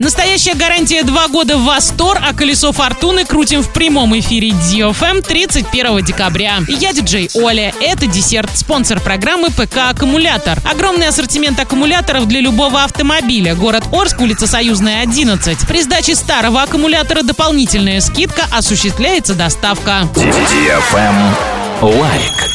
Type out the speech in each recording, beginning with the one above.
Настоящая гарантия 2 года в Астор, а колесо фортуны крутим в прямом эфире DFM 31 декабря. Я диджей Оля. Это десерт, спонсор программы ПК «Аккумулятор». Огромный ассортимент аккумуляторов для любого автомобиля. Город Орск, улица Союзная, 11. При сдаче старого аккумулятора дополнительная скидка, осуществляется доставка. DFM лайк.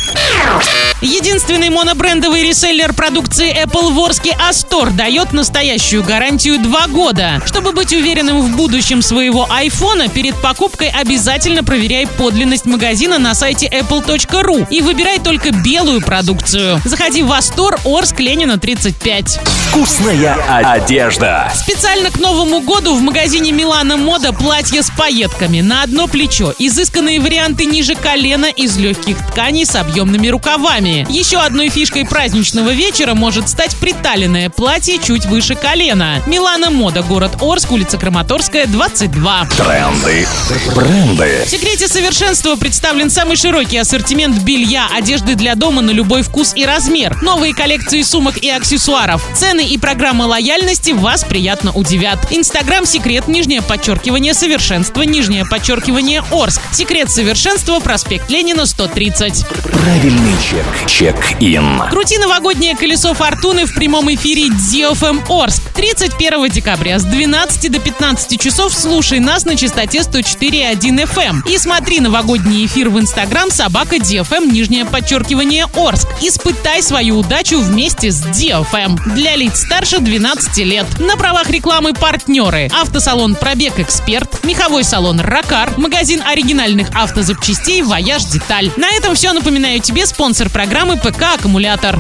Единственный монобрендовый реселлер продукции Apple в Орске Астор дает настоящую гарантию 2 года. Чтобы быть уверенным в будущем своего айфона, перед покупкой обязательно проверяй подлинность магазина на сайте apple.ru и выбирай только белую продукцию. Заходи в Астор, Орск, Ленина, 35. Вкусная одежда. Специально к Новому году в магазине Милана Мода платья с пайетками на одно плечо. Изысканные варианты ниже колена из легких тканей с объемными рукавами. Еще одной фишкой праздничного вечера может стать приталенное платье чуть выше колена. Милана Мода, город Орск, улица Краматорская, 22. Тренды. Бренды. В секрете совершенства представлен самый широкий ассортимент белья, одежды для дома на любой вкус и размер. Новые коллекции сумок и аксессуаров. Цены и программы лояльности вас приятно удивят. Инстаграм секрет, нижнее подчеркивание совершенства, нижнее подчеркивание Орск. Секрет совершенства, проспект Ленина, 130. Правильный чек. Чек-ин. Крути новогоднее колесо фортуны в прямом эфире DFM Орск. 31 декабря с 12 до 15 часов слушай нас на частоте 104.1 FM. И смотри новогодний эфир в Инстаграм собака DFM нижнее подчеркивание Орск. Испытай свою удачу вместе с DFM. Для лиц старше 12 лет. На правах рекламы партнеры. Автосалон Пробег Эксперт, меховой салон Ракар, магазин оригинальных автозапчастей Вояж Деталь. На этом все. Напоминаю тебе спонсор программы ПК «Аккумулятор».